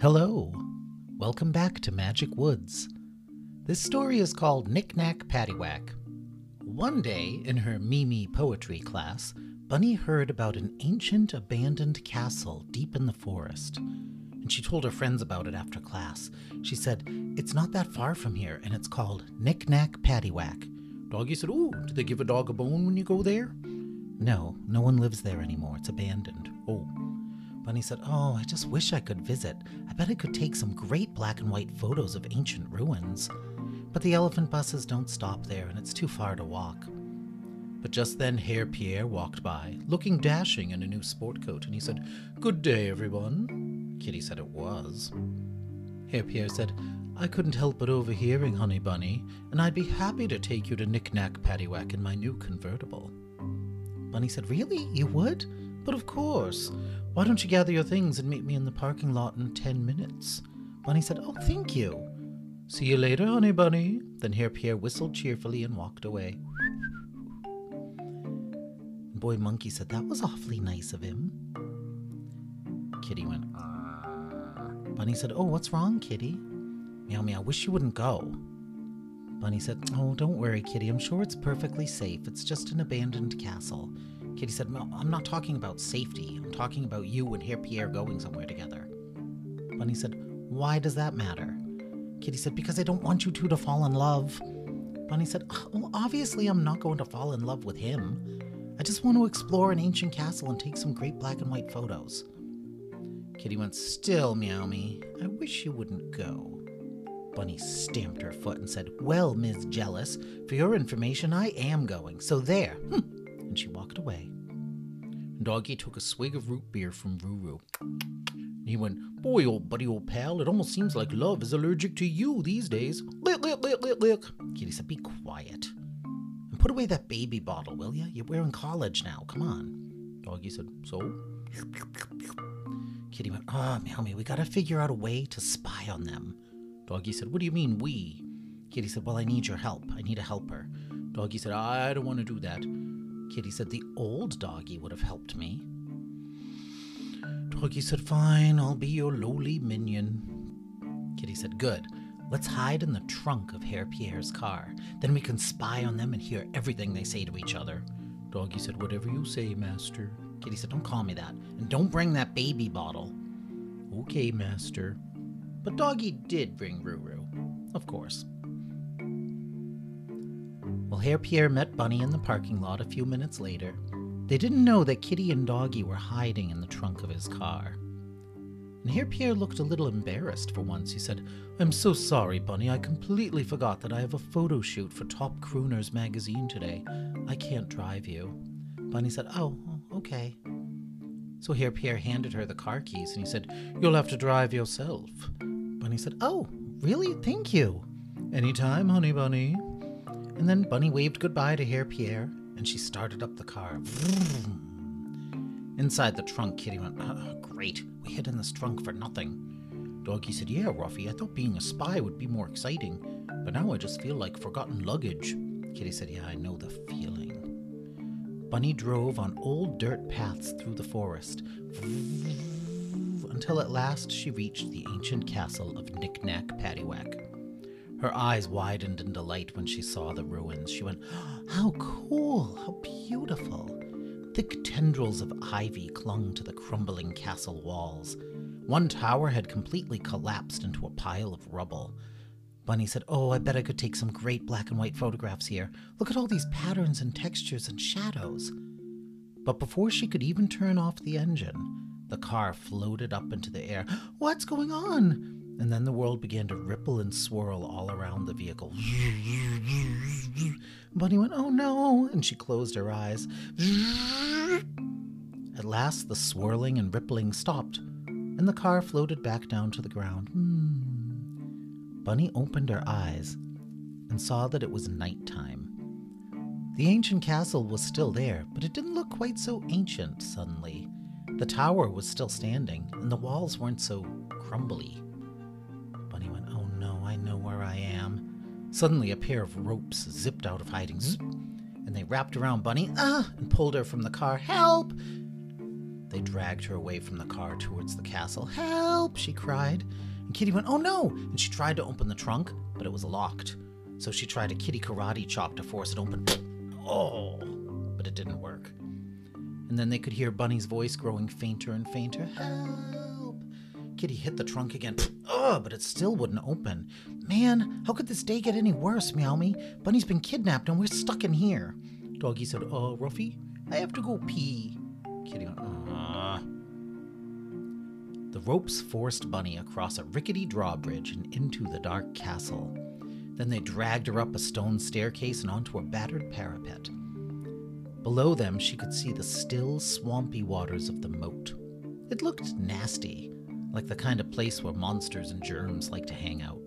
Hello. Welcome back to Magic Woods. This story is called Knick Knack Paddywhack. One day, in her Mimi poetry class, Bunny heard about an ancient abandoned castle deep in the forest. And she told her friends about it after class. She said, It's not that far from here, and it's called Knick Knack Paddywhack. Doggy said, Oh, do they give a dog a bone when you go there? No, no one lives there anymore. It's abandoned. Oh. Bunny said, Oh, I just wish I could visit. I bet I could take some great black and white photos of ancient ruins. But the elephant buses don't stop there, and it's too far to walk. But just then Herr Pierre walked by, looking dashing in a new sport coat, and he said, Good day, everyone. Kitty said it was. Herr Pierre said, I couldn't help but overhearing, Honey Bunny, and I'd be happy to take you to Knick Knack Paddywhack in my new convertible. Bunny said, Really? You would? But of course. Why don't you gather your things and meet me in the parking lot in ten minutes? Bunny said, Oh, thank you. See you later, honey bunny. Then Herr Pierre whistled cheerfully and walked away. Boy Monkey said, That was awfully nice of him. Kitty went, "Arr." Bunny said, Oh, what's wrong, Kitty? Meow meow, I wish you wouldn't go. Bunny said, Oh, don't worry, Kitty. I'm sure it's perfectly safe. It's just an abandoned castle. Kitty said, No, I'm not talking about safety. I'm talking about you and Herr Pierre going somewhere together. Bunny said, Why does that matter? Kitty said, Because I don't want you two to fall in love. Bunny said, ah, Well, obviously, I'm not going to fall in love with him. I just want to explore an ancient castle and take some great black and white photos. Kitty went, Still, Meow Me, I wish you wouldn't go. Bunny stamped her foot and said, Well, Ms. Jealous, for your information, I am going, so there. Hm. And she walked away. Doggy took a swig of root beer from Ruru. He went, Boy, old buddy, old pal, it almost seems like love is allergic to you these days. Lick, lick, lick, lick, lick. Kitty said, Be quiet. And put away that baby bottle, will ya? You're we're in college now. Come on. Doggy said, So? Kitty went, Ah, oh, Meow we gotta figure out a way to spy on them. Doggy said, What do you mean, we? Kitty said, Well, I need your help. I need a helper. Doggy said, I don't want to do that. Kitty said, The old doggy would have helped me. Doggy said, Fine, I'll be your lowly minion. Kitty said, Good. Let's hide in the trunk of Herr Pierre's car. Then we can spy on them and hear everything they say to each other. Doggy said, Whatever you say, master. Kitty said, Don't call me that. And don't bring that baby bottle. Okay, master. But Doggy did bring Ruru. Of course. Well, Herr Pierre met Bunny in the parking lot a few minutes later. They didn't know that Kitty and Doggy were hiding in the trunk of his car. And Herr Pierre looked a little embarrassed for once. He said, I'm so sorry, Bunny. I completely forgot that I have a photo shoot for Top Crooners magazine today. I can't drive you. Bunny said, Oh, okay. So Herr Pierre handed her the car keys and he said, You'll have to drive yourself. Bunny said, Oh, really? Thank you. Anytime, honey bunny. And then Bunny waved goodbye to Herr Pierre and she started up the car. Vroom. Inside the trunk, Kitty went, oh, Great, we hid in this trunk for nothing. Doggy said, Yeah, Ruffy, I thought being a spy would be more exciting, but now I just feel like forgotten luggage. Kitty said, Yeah, I know the feeling. Bunny drove on old dirt paths through the forest until at last she reached the ancient castle of Knick Knack Paddywhack. Her eyes widened in delight when she saw the ruins. She went, How cool! How beautiful! Thick tendrils of ivy clung to the crumbling castle walls. One tower had completely collapsed into a pile of rubble. Bunny said, Oh, I bet I could take some great black and white photographs here. Look at all these patterns and textures and shadows. But before she could even turn off the engine, the car floated up into the air. What's going on? And then the world began to ripple and swirl all around the vehicle. Bunny went, Oh no! And she closed her eyes. At last, the swirling and rippling stopped, and the car floated back down to the ground. Hmm. Bunny opened her eyes and saw that it was nighttime. The ancient castle was still there, but it didn't look quite so ancient suddenly. The tower was still standing, and the walls weren't so crumbly. Know where I am. Suddenly, a pair of ropes zipped out of hiding, and they wrapped around Bunny ah, and pulled her from the car. Help! They dragged her away from the car towards the castle. Help! she cried. And Kitty went, Oh no! And she tried to open the trunk, but it was locked. So she tried a kitty karate chop to force it open. Oh! But it didn't work. And then they could hear Bunny's voice growing fainter and fainter. Help! Kitty hit the trunk again. Ugh, but it still wouldn't open. Man, how could this day get any worse, Meow Me? Bunny's been kidnapped and we're stuck in here. Doggy said, Uh, Ruffy, I have to go pee. Kitty went, Uh. The ropes forced Bunny across a rickety drawbridge and into the dark castle. Then they dragged her up a stone staircase and onto a battered parapet. Below them, she could see the still, swampy waters of the moat. It looked nasty, like the kind of place where monsters and germs like to hang out.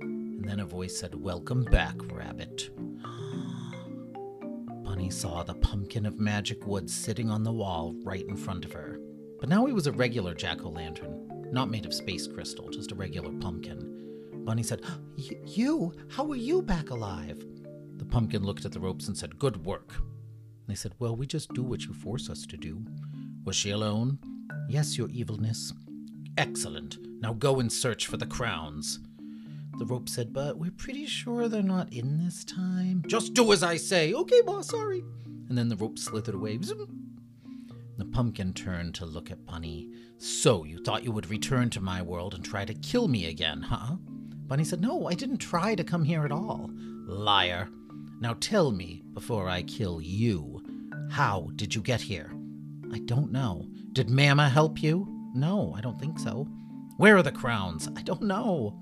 And then a voice said, Welcome back, Rabbit. Bunny saw the pumpkin of magic wood sitting on the wall right in front of her. But now he was a regular jack o' lantern, not made of space crystal, just a regular pumpkin. Bunny said, You? How are you back alive? The pumpkin looked at the ropes and said, Good work. They said, Well, we just do what you force us to do. Was she alone? Yes, your evilness. Excellent. Now go and search for the crowns. The rope said, But we're pretty sure they're not in this time. Just do as I say. Okay, boss, sorry. And then the rope slithered away. The pumpkin turned to look at Bunny. So you thought you would return to my world and try to kill me again, huh? Bunny said, No, I didn't try to come here at all. Liar. Now tell me, before I kill you, how did you get here? I don't know. Did Mama help you? No, I don't think so. Where are the crowns? I don't know.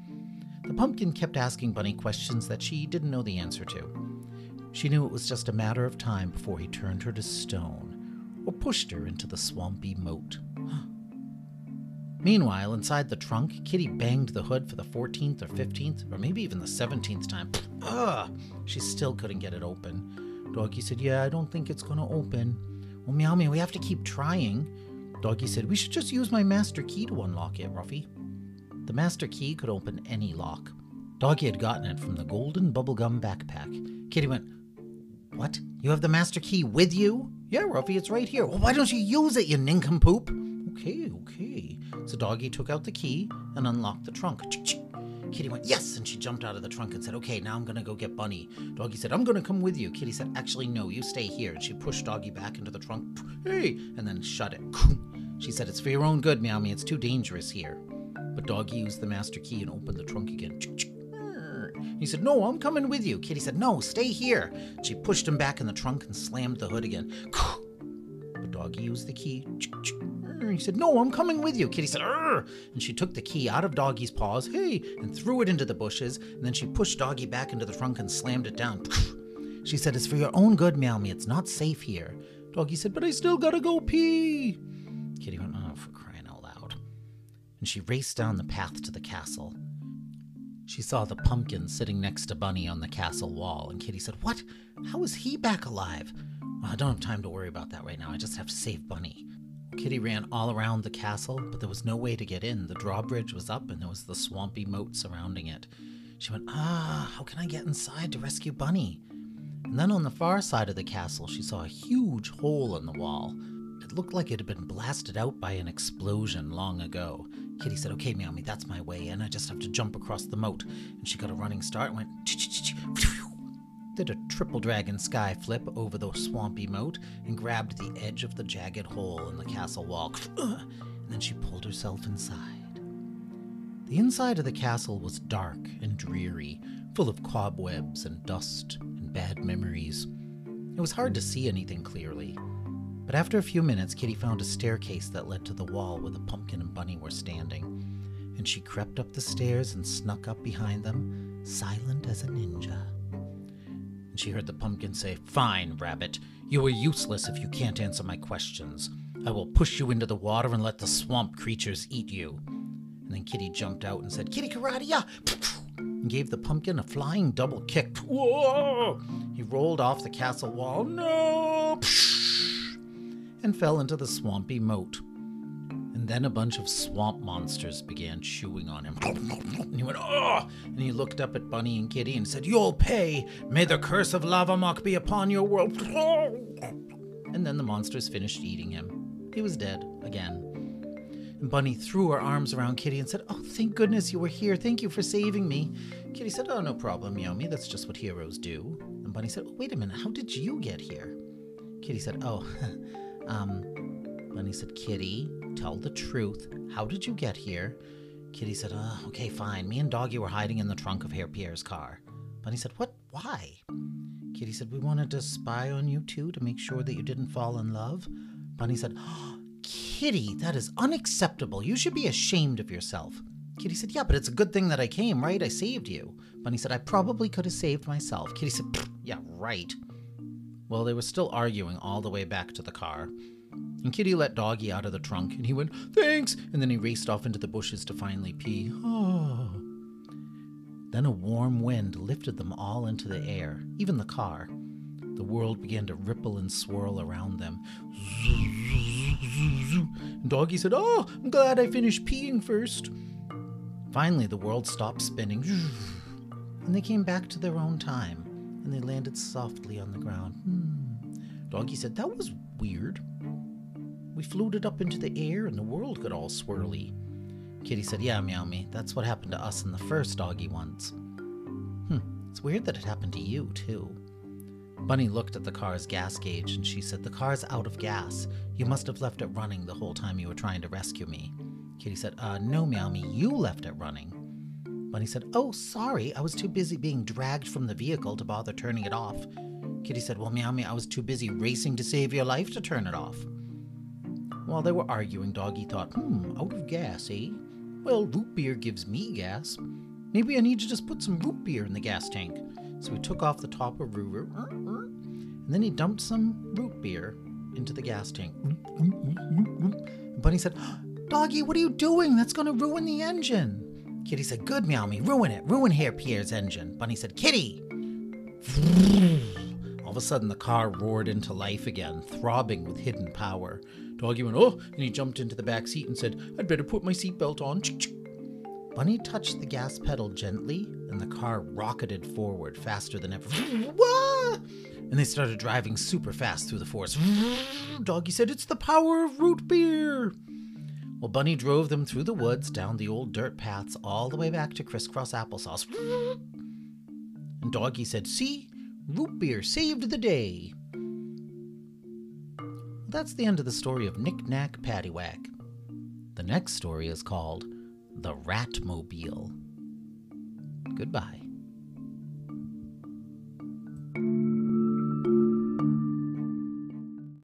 The pumpkin kept asking Bunny questions that she didn't know the answer to. She knew it was just a matter of time before he turned her to stone or pushed her into the swampy moat. Meanwhile, inside the trunk, Kitty banged the hood for the 14th or 15th, or maybe even the 17th time. Ugh! She still couldn't get it open. Doggy said, Yeah, I don't think it's going to open. Well, Meow Meow, we have to keep trying. Doggy said, We should just use my master key to unlock it, Ruffy. The master key could open any lock. Doggy had gotten it from the golden bubblegum backpack. Kitty went, What? You have the master key with you? Yeah, Ruffy, it's right here. Well, why don't you use it, you nincompoop? Okay, okay. So Doggy took out the key and unlocked the trunk. Kitty went, Yes! And she jumped out of the trunk and said, Okay, now I'm gonna go get Bunny. Doggy said, I'm gonna come with you. Kitty said, Actually, no, you stay here. And she pushed Doggy back into the trunk. Hey! And then shut it. She said, It's for your own good, Meow Me. It's too dangerous here. But Doggy used the master key and opened the trunk again. He said, No, I'm coming with you. Kitty said, No, stay here. She pushed him back in the trunk and slammed the hood again. But Doggy used the key. He said, No, I'm coming with you. Kitty said, Arr! And she took the key out of Doggy's paws, hey, and threw it into the bushes. And then she pushed Doggy back into the trunk and slammed it down. She said, It's for your own good, Meow Me. It's not safe here. Doggy said, But I still gotta go pee. Kitty went, Oh, for crying out loud. And she raced down the path to the castle. She saw the pumpkin sitting next to Bunny on the castle wall, and Kitty said, What? How is he back alive? Well, I don't have time to worry about that right now. I just have to save Bunny. Kitty ran all around the castle, but there was no way to get in. The drawbridge was up, and there was the swampy moat surrounding it. She went, Ah, how can I get inside to rescue Bunny? And then on the far side of the castle, she saw a huge hole in the wall. It looked like it had been blasted out by an explosion long ago. Kitty said, Okay, Meow Me, that's my way in. I just have to jump across the moat. And she got a running start and went, did a triple dragon sky flip over the swampy moat and grabbed the edge of the jagged hole in the castle wall. And then she pulled herself inside. The inside of the castle was dark and dreary, full of cobwebs and dust and bad memories. It was hard to see anything clearly. But after a few minutes, Kitty found a staircase that led to the wall where the pumpkin and bunny were standing. And she crept up the stairs and snuck up behind them, silent as a ninja. She heard the pumpkin say, Fine, Rabbit. You are useless if you can't answer my questions. I will push you into the water and let the swamp creatures eat you. And then Kitty jumped out and said, Kitty Karate, yeah! And gave the pumpkin a flying double kick. Whoa! He rolled off the castle wall. No! and fell into the swampy moat. And then a bunch of swamp monsters began chewing on him. And he went, oh! And he looked up at Bunny and Kitty and said, You'll pay! May the curse of Lava Mock be upon your world! And then the monsters finished eating him. he was dead again. And Bunny threw her arms around Kitty and said, Oh, thank goodness you were here. Thank you for saving me. Kitty said, Oh, no problem, Yomi. That's just what heroes do. And Bunny said, oh, Wait a minute. How did you get here? Kitty said, Oh, um, Bunny said, Kitty, tell the truth. How did you get here? Kitty said, oh, Okay, fine. Me and Doggy were hiding in the trunk of Herr Pierre's car. Bunny said, What? Why? Kitty said, We wanted to spy on you too to make sure that you didn't fall in love. Bunny said, oh, Kitty, that is unacceptable. You should be ashamed of yourself. Kitty said, Yeah, but it's a good thing that I came, right? I saved you. Bunny said, I probably could have saved myself. Kitty said, Yeah, right. Well, they were still arguing all the way back to the car. And Kitty let Doggy out of the trunk, and he went, Thanks! And then he raced off into the bushes to finally pee. Oh. Then a warm wind lifted them all into the air, even the car. The world began to ripple and swirl around them. And Doggy said, Oh, I'm glad I finished peeing first. Finally, the world stopped spinning, and they came back to their own time, and they landed softly on the ground. Hmm. Doggy said, That was weird. We floated up into the air, and the world got all swirly. Kitty said, Yeah, Meow Me, that's what happened to us in the first doggy once. Hmm, it's weird that it happened to you, too. Bunny looked at the car's gas gauge and she said, The car's out of gas. You must have left it running the whole time you were trying to rescue me. Kitty said, Uh, no, Meow Me, you left it running. Bunny said, Oh, sorry, I was too busy being dragged from the vehicle to bother turning it off. Kitty said, Well, Meow Me, I was too busy racing to save your life to turn it off. While they were arguing, Doggy thought, Hmm, out of gas, eh? Well, root beer gives me gas. Maybe I need to just put some root beer in the gas tank. So he took off the top of Ruru, and then he dumped some root beer into the gas tank. Bunny said, Doggy, what are you doing? That's going to ruin the engine. Kitty said, Good, Meow Me, ruin it. Ruin Herr Pierre's engine. Bunny said, Kitty! Of a sudden, the car roared into life again, throbbing with hidden power. Doggy went, Oh, and he jumped into the back seat and said, I'd better put my seatbelt on. Bunny touched the gas pedal gently, and the car rocketed forward faster than ever. and they started driving super fast through the forest. Doggy said, It's the power of root beer. Well, Bunny drove them through the woods, down the old dirt paths, all the way back to crisscross applesauce. And Doggy said, See, root beer saved the day. That's the end of the story of Knick Knack Paddywhack. The next story is called The Ratmobile. Goodbye.